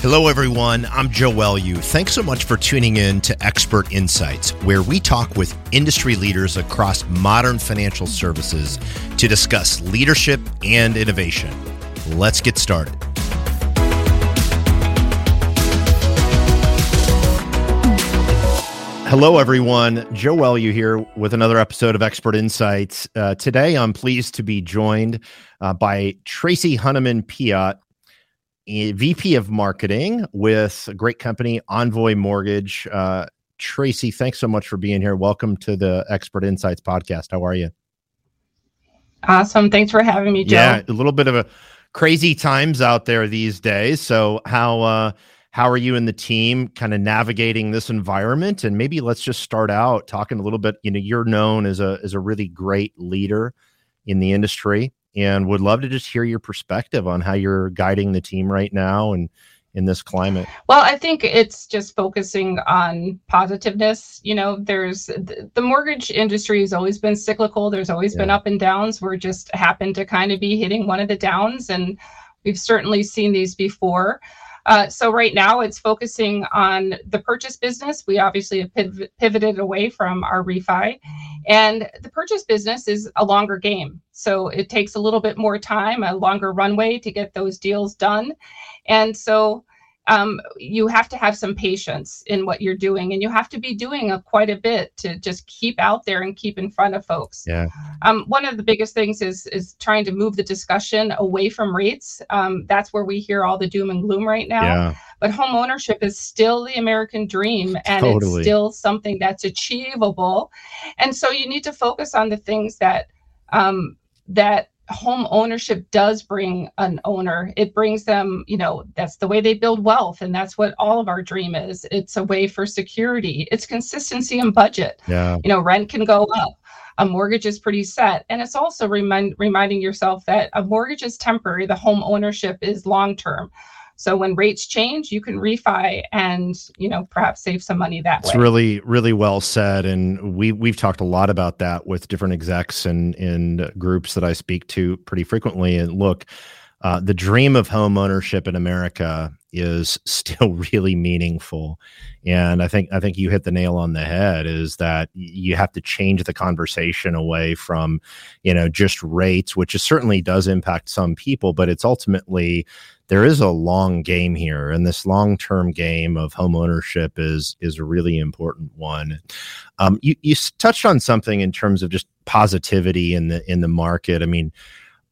Hello, everyone. I'm Joe Welu. Thanks so much for tuning in to Expert Insights, where we talk with industry leaders across modern financial services to discuss leadership and innovation. Let's get started. Hello, everyone. Joe Welu here with another episode of Expert Insights. Uh, today, I'm pleased to be joined uh, by Traci Huntemann Piatt, VP of Marketing with a great company, Envoy Mortgage. Uh, Traci, thanks so much for being here. Welcome to the Expert Insights podcast. How are you? Awesome. Thanks for having me, Joe. Yeah, a little bit of a crazy times out there these days. So how uh, how are you and the team kind of navigating this environment? And maybe let's just start out talking a little bit. You know, you're known as a as a really great leader in the industry and would love to just hear your perspective on how you're guiding the team right now and in this climate well i think it's just focusing on positiveness you know there's the mortgage industry has always been cyclical there's always yeah. been up and downs we're just happened to kind of be hitting one of the downs and we've certainly seen these before uh, so right now it's focusing on the purchase business. We obviously have piv- pivoted away from our refi, and the purchase business is a longer game. So it takes a little bit more time, a longer runway to get those deals done, and so um, you have to have some patience in what you're doing and you have to be doing a, quite a bit to just keep out there and keep in front of folks. Yeah. Um, one of the biggest things is is trying to move the discussion away from rates um, that's where we hear all the doom and gloom right now. Yeah. but home ownership is still the american dream and totally. it's still something that's achievable. And so you need to focus on the things that um, that home ownership does bring an owner. It brings them you know that's the way they build wealth and that's what all of our dream is. It's a way for security. It's consistency and budget. Yeah. You know rent can go up. A mortgage is pretty set. And it's also remind, reminding yourself that a mortgage is temporary. The home ownership is long term so when rates change, you can refi and you know perhaps save some money that it's way. It's really really well said, and we we've talked a lot about that with different execs and and groups that I speak to pretty frequently. And look, uh, the dream of home ownership in America is still really meaningful, and I think I think you hit the nail on the head. Is that you have to change the conversation away from you know just rates, which is certainly does impact some people, but it's ultimately there is a long game here, and this long-term game of home ownership is is a really important one. Um, you you touched on something in terms of just positivity in the in the market. I mean,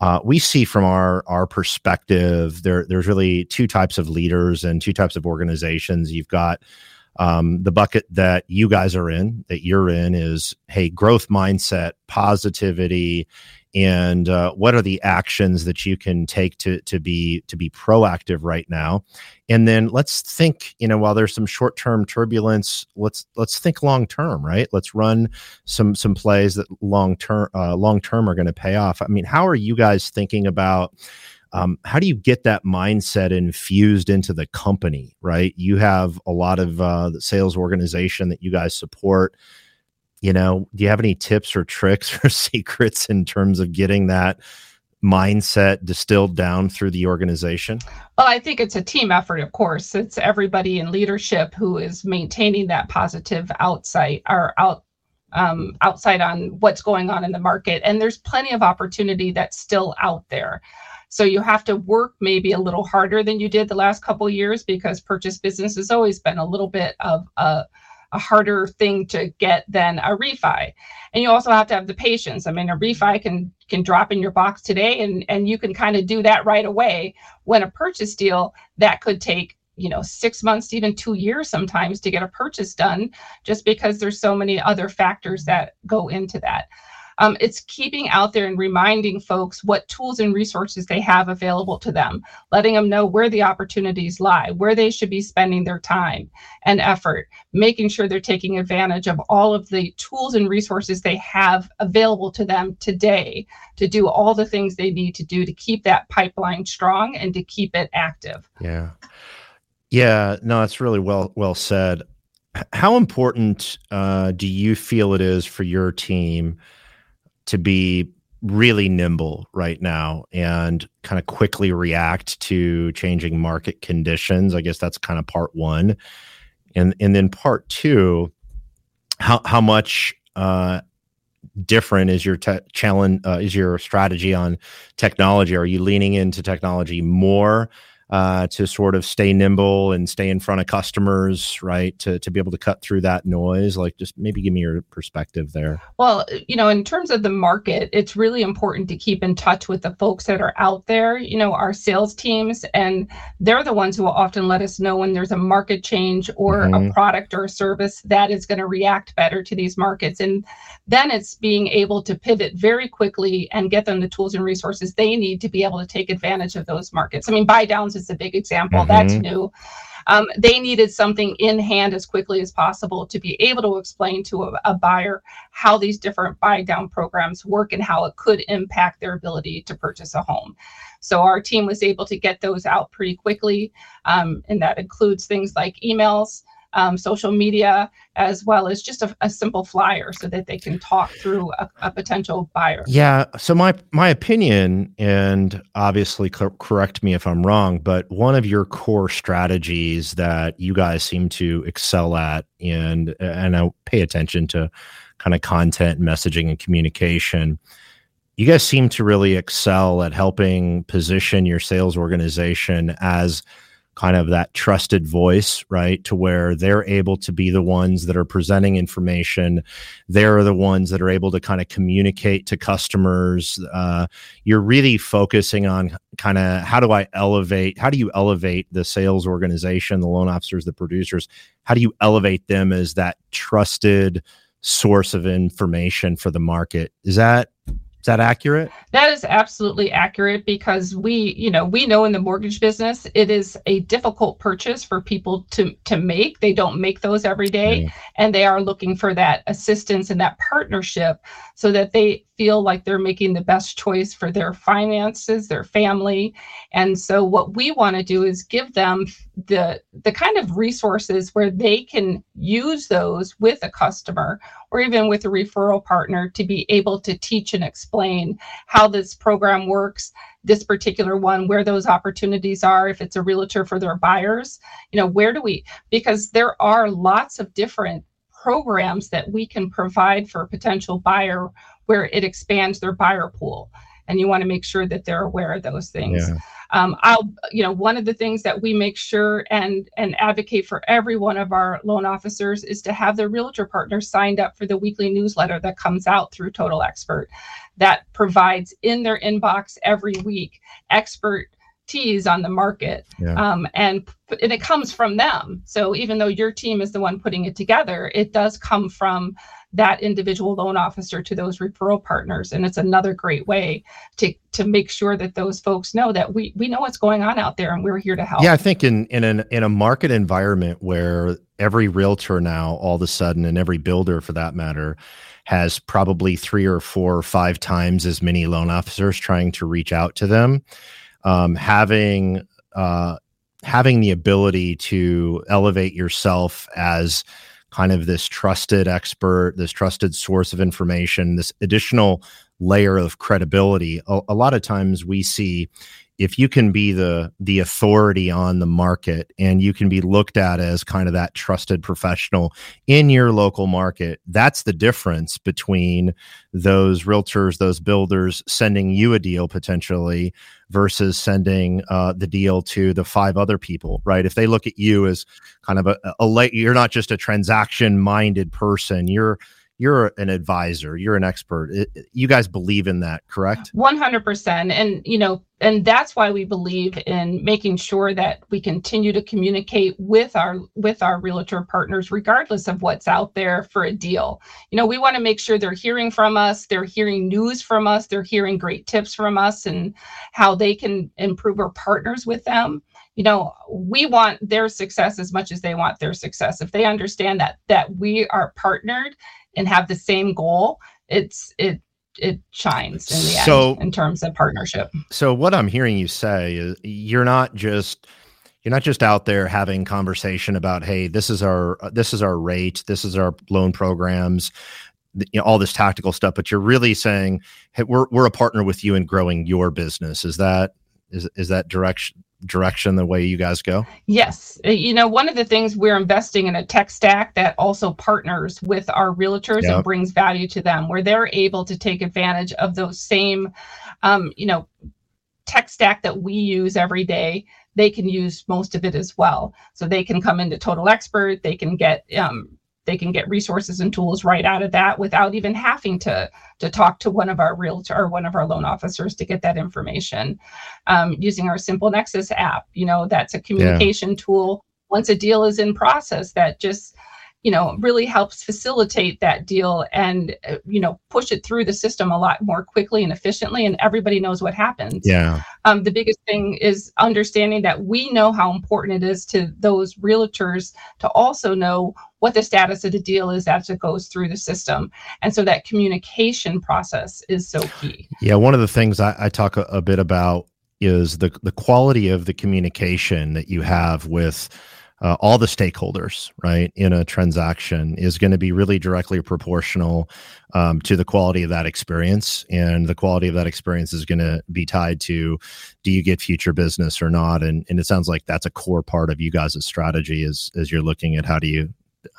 uh, we see from our our perspective there there's really two types of leaders and two types of organizations. You've got um, the bucket that you guys are in, that you're in, is hey, growth mindset, positivity, and uh, what are the actions that you can take to to be to be proactive right now? And then let's think you know while there's some short-term turbulence let's let's think long term right? Let's run some some plays that long term uh, long term are going to pay off. I mean how are you guys thinking about um, how do you get that mindset infused into the company right? You have a lot of uh, the sales organization that you guys support you know do you have any tips or tricks or secrets in terms of getting that mindset distilled down through the organization? Well i think it's a team effort of course. It's everybody in leadership who is maintaining that positive outside or out um, outside on what's going on in the market. And there's plenty of opportunity that's still out there. So you have to work maybe a little harder than you did the last couple years because purchase business has always been a little bit of a a harder thing to get than a refi. And you also have to have the patience. I mean, a refi can can drop in your box today and and you can kind of do that right away. When a purchase deal, that could take you know six months even two years sometimes to get a purchase done just because there's so many other factors that go into that um, it's keeping out there and reminding folks what tools and resources they have available to them, letting them know where the opportunities lie, where they should be spending their time and effort, making sure they're taking advantage of all of the tools and resources they have available to them today to do all the things they need to do to keep that pipeline strong and to keep it active. Yeah. Yeah, no, that's really well well said. How important uh, do you feel it is for your team to be really nimble right now and kind of quickly react to changing market conditions. I guess that's kind of part one, and and then part two, how how much uh, different is your te- challenge uh, is your strategy on technology? Are you leaning into technology more? Uh, to sort of stay nimble and stay in front of customers, right? To, to be able to cut through that noise. Like, just maybe give me your perspective there. Well, you know, in terms of the market, it's really important to keep in touch with the folks that are out there, you know, our sales teams, and they're the ones who will often let us know when there's a market change or mm-hmm. a product or a service that is going to react better to these markets. And then it's being able to pivot very quickly and get them the tools and resources they need to be able to take advantage of those markets. I mean, buy downs is a big example. Mm-hmm. That's new. Um, they needed something in hand as quickly as possible to be able to explain to a, a, buyer how these different buy down programs work and how it could impact their ability to purchase a home. So our team was able to get those out pretty quickly, um, and that includes things like emails, um, social media, as well as just a, a, simple flyer so that they can talk through a, a, potential buyer. Yeah. So my my opinion, and obviously co- correct me if I'm wrong, but one of your core strategies that you guys seem to excel at, and and I pay attention to kind of content, messaging, and communication. You guys seem to really excel at helping position your sales organization as kind of that trusted voice, right? To where they're able to be the ones that are presenting information. They're the ones that are able to kind of communicate to customers. Uh, you're really focusing on kind of how do I elevate, how do you elevate the sales organization, the loan officers, the producers? How do you elevate them as that trusted source of information for the market? Is that is that accurate? That is absolutely accurate because we, you know, we know in the mortgage business it is a difficult purchase for people to to make. They don't make those every day, yeah. and they are looking for that assistance and that partnership so that they feel like they're making the best choice for their finances, their family. And so what we want to do is give them the the kind of resources where they can use those with a customer or even with a referral partner to be able to teach and explain how this program works this particular one where those opportunities are if it's a realtor for their buyers you know where do we because there are lots of different programs that we can provide for a potential buyer where it expands their buyer pool and you want to make sure that they're aware of those things yeah. um, i'll you know one of the things that we make sure and and advocate for every one of our loan officers is to have their realtor partners signed up for the weekly newsletter that comes out through total expert that provides in their inbox every week expert teas on the market yeah. um, and and it comes from them so even though your team is the one putting it together it does come from that individual loan officer to those referral partners. And it's another great way to to make sure that those folks know that we we know what's going on out there and we're here to help. Yeah i think in in an in a market environment where every realtor now all of a sudden and every builder for that matter has probably three or four or five times as many loan officers trying to reach out to them um, having uh, having the ability to elevate yourself as kind of this trusted expert, this trusted source of information, this additional layer of credibility. A, a lot of times we see if you can be the the authority on the market and you can be looked at as kind of that trusted professional in your local market that's the difference between those realtors those builders sending you a deal potentially versus sending uh, the deal to the five other people right? If they look at you as kind of a, a late you're not just a transaction minded person. You're you're an advisor you're an expert. You guys believe in that correct? 100% and you know and that's why we believe in making sure that we continue to communicate with our with our realtor partners regardless of what's out there for a deal. You know we want to make sure they're hearing from us they're hearing news from us they're hearing great tips from us and how they can improve our partners with them you know we want their success as much as they want their success if they understand that that we are partnered and have the same goal, it's it it shines in the so, end in terms of partnership. So what I'm hearing you say is you're not just you're not just out there having conversation about hey this is our this is our rate this is our loan programs you know, all this tactical stuff, but you're really saying, hey, we're we're a partner with you in growing your business. Is that is is that direction direction the way you guys go? Yes. Uh, you know, one of the things we're investing in a tech stack that also partners with our realtors yep. and brings value to them, where they're able to take advantage of those same, um, you know, tech stack that we use every day they can use most of it as well. So they can come into Total Expert, they can get um, they can get resources and tools right out of that without even having to to talk to one of our realtor or one of our loan officers to get that information. Um, using our SimpleNexus app, you know, that's a communication yeah. tool. Once a deal is in process, that just you know really helps facilitate that deal and uh, you know push it through the system a lot more quickly and efficiently and everybody knows what happens. Yeah. Um, the biggest thing is understanding that we know how important it is to those realtors to also know what the status of the deal is as it goes through the system. And so that communication process is so key. Yeah one of the things i, I talk a, a bit about is the the quality of the communication that you have with uh, all the stakeholders, right, in a transaction is going to be really directly proportional um, to the quality of that experience. And the quality of that experience is going to be tied to do you get future business or not? And, and it sounds like that's a core part of you guys' strategy as, as you're looking at how do you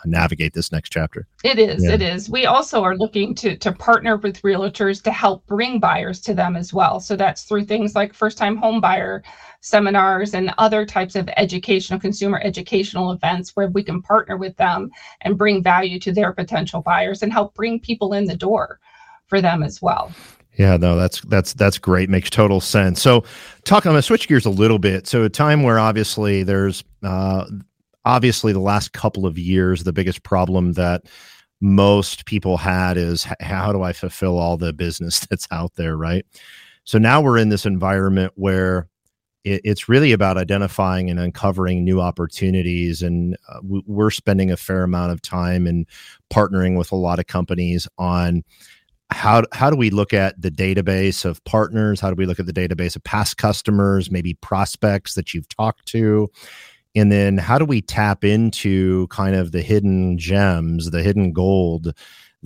navigate this next chapter. It is. Yeah. It is. We also are looking to to partner with realtors to help bring buyers to them as well. So that's through things like first time home buyer seminars and other types of educational consumer educational events where we can partner with them and bring value to their potential buyers and help bring people in the door for them as well. Yeah, no, that's that's that's great. Makes total sense. So, talk. I'm gonna switch gears a little bit. So, a time where obviously there's uh, obviously the last couple of years the biggest problem that most people had is how do i fulfill all the business that's out there right so now we're in this environment where it, it's really about identifying and uncovering new opportunities and uh, we're spending a fair amount of time and partnering with a lot of companies on how how do we look at the database of partners? How do we look at the database of past customers maybe prospects that you've talked to? And then how do we tap into kind of the hidden gems the hidden gold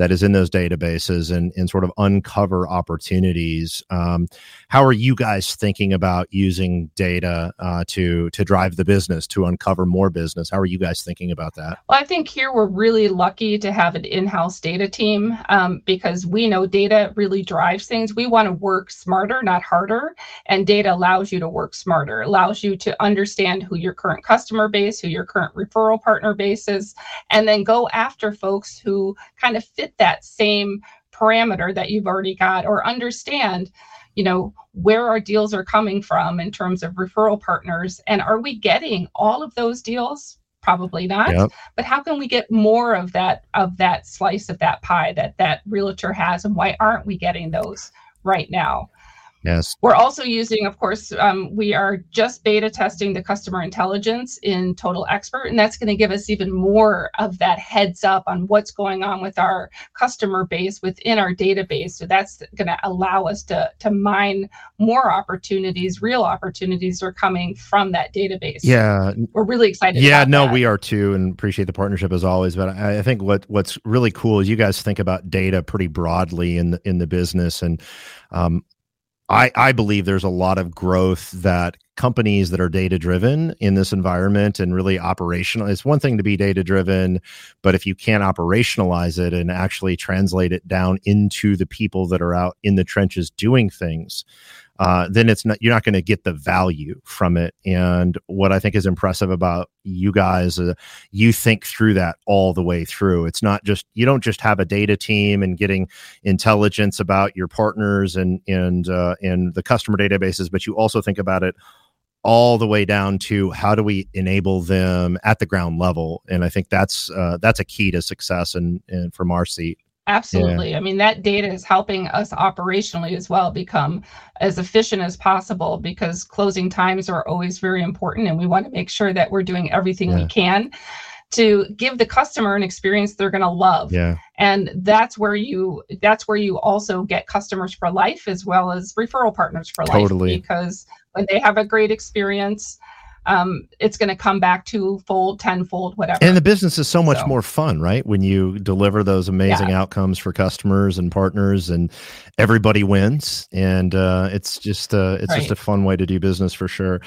that is in those databases and, and sort of uncover opportunities. Um, how are you guys thinking about using data uh, to to drive the business to uncover more business? How are you guys thinking about that? Well, I think here we're really lucky to have an in-house data team um, because we know data really drives things. We want to work smarter, not harder, and data allows you to work smarter. Allows you to understand who your current customer base, who your current referral partner base is, and then go after folks who kind of fit that same parameter that you've already got or understand you know where our deals are coming from in terms of referral partners. And are we getting all of those deals? Probably not. Yep. but how can we get more of that of that slice of that pie that that realtor has? And why aren't we getting those right now Yes. We're also using, of course, um, we are just beta testing the customer intelligence in Total Expert, and that's going to give us even more of that heads up on what's going on with our customer base within our database. So that's going to allow us to to mine more opportunities, real opportunities are coming from that database. Yeah, we're really excited. Yeah, no, that. we are too, and appreciate the partnership as always. But I, I think what what's really cool is you guys think about data pretty broadly in the in the business and. Um, I, I believe there's a lot of growth that companies that are data driven in this environment and really operational it's one thing to be data driven but if you can't operationalize it and actually translate it down into the people that are out in the trenches doing things uh, then it's not you're not going to get the value from it. And what I think is impressive about you guys, uh, you think through that all the way through. It's not just you don't just have a data team and getting intelligence about your partners and and uh, and the customer databases, but you also think about it all the way down to how do we enable them at the ground level and i think that's uh, that's a key to success and, and from our seat Absolutely. Yeah. I mean, that data is helping us operationally as well become as efficient as possible because closing times are always very important. And we want to make sure that we're doing everything yeah. we can to give the customer an experience they're going to love. Yeah. And that's where you that's where you also get customers for life as well as referral partners for totally. life because when they have a great experience um, it's going to come back twofold, tenfold, whatever. And the business is so much So- more fun, right? When you deliver those amazing outcomes for customers and partners, and everybody wins. And uh, it's just uh, it's just a fun way to do business for sure.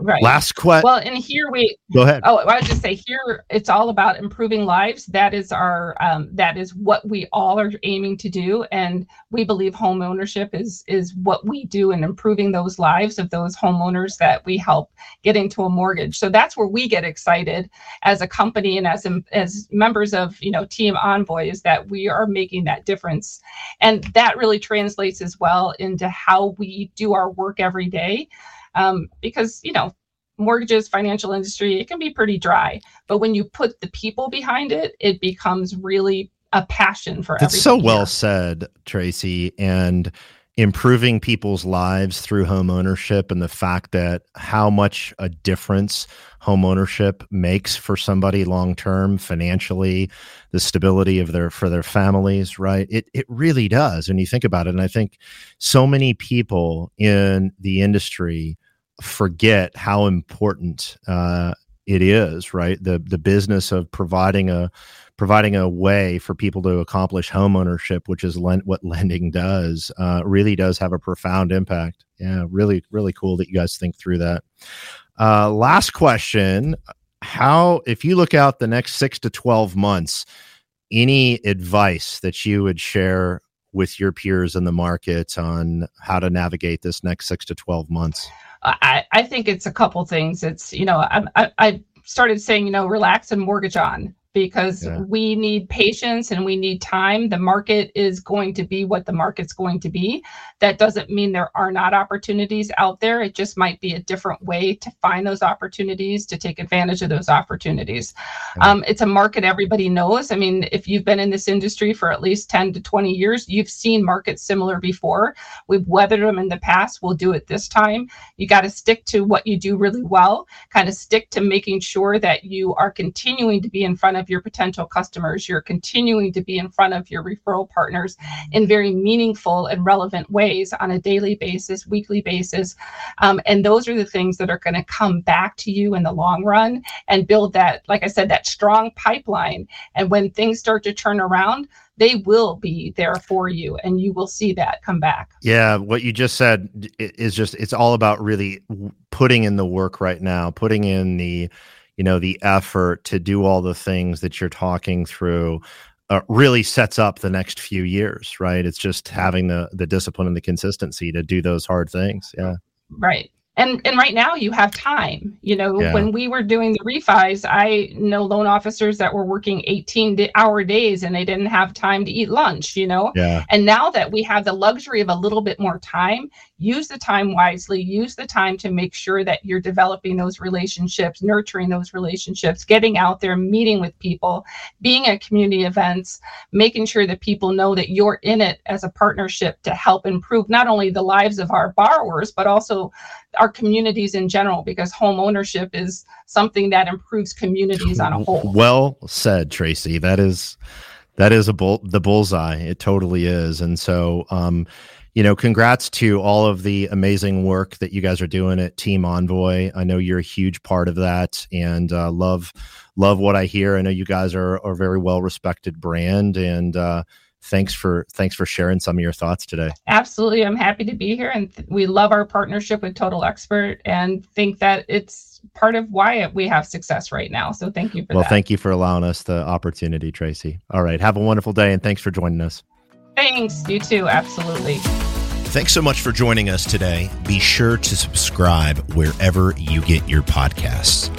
Right. Last question. well, and here we Go ahead. Oh, I would just say here it's all about improving lives. That is our um, that is what we all are aiming to do, and we believe home ownership is is what we do in improving those lives of those homeowners that we help get into a mortgage. So that's where we get excited as a company and as as members of you know Team Envoy is that we are making that difference, and that really translates as well into how we do our work every day. Um, because you know mortgages, financial industry, it can be pretty dry. But when you put the people behind it, it becomes really a passion for That's so well here. said, Traci. And improving people's lives through home ownership and the fact that how much a difference home ownership makes for somebody long term financially the stability of their for their families right it it really does when you think about it and i think so many people in the industry forget how important uh, it is right? The the business of providing a providing a way for people to accomplish home ownership which is what lending does uh, really does have a profound impact. Yeah really really cool that you guys think through that. Uh, last question. How if you look out the next six to 12 months any advice that you would share with your peers in the market on how to navigate this next six to 12 months I, I think it's a couple things. It's, you know, I, I, I started saying, you know, relax and mortgage on because Yeah. we need patience and we need time. The market is going to be what the market's going to be. That doesn't mean there are not opportunities out there. It just might be a different way to find those opportunities, to take advantage of those opportunities. Yeah. Um, it's a market everybody knows. I mean, if you've been in this industry for at least 10 to 20 years, you've seen markets similar before. We've weathered them in the past. We'll do it this time. You got to stick to what you do really well, kind of stick to making sure that you are continuing to be in front of your potential customers. You're continuing to be in front of your referral partners in very meaningful and relevant ways on a daily basis, weekly basis. Um, and those are the things that are going to come back to you in the long run and build that, like I said, that strong pipeline. And when things start to turn around, they will be there for you and you will see that come back. Yeah, what you just said is just it's all about really putting in the work right now, putting in the you know the effort to do all the things that you're talking through uh, really sets up the next few years, right? It's just having the the discipline and the consistency to do those hard things. Yeah. Right. And and right now you have time. You know, Yeah. when we were doing the refis, I know loan officers that were working 18 hour days and they didn't have time to eat lunch, you know. Yeah. And now that we have the luxury of a little bit more time, use the time wisely, use the time to make sure that you're developing those relationships, nurturing those relationships, getting out there, meeting with people, being at community events, making sure that people know that you're in it as a partnership to help improve not only the lives of our borrowers, but also our communities in general, because home ownership is something that improves communities on a whole. Well said, Traci. That is that is a bull the bullseye. It totally is. And so um you know, congrats to all of the amazing work that you guys are doing at Team Envoy. I know you're a huge part of that, and uh, love love what I hear. I know you guys are, are a very well respected brand, and uh, thanks for thanks for sharing some of your thoughts today. Absolutely. I'm happy to be here. And th- we love our partnership with Total Expert and think that it's part of why we have success right now. So thank you for Well, that. thank you for allowing us the opportunity, Traci. All right, have a wonderful day, and thanks for joining us. Thanks. You too. Absolutely. Thanks so much for joining us today. Be sure to subscribe wherever you get your podcasts.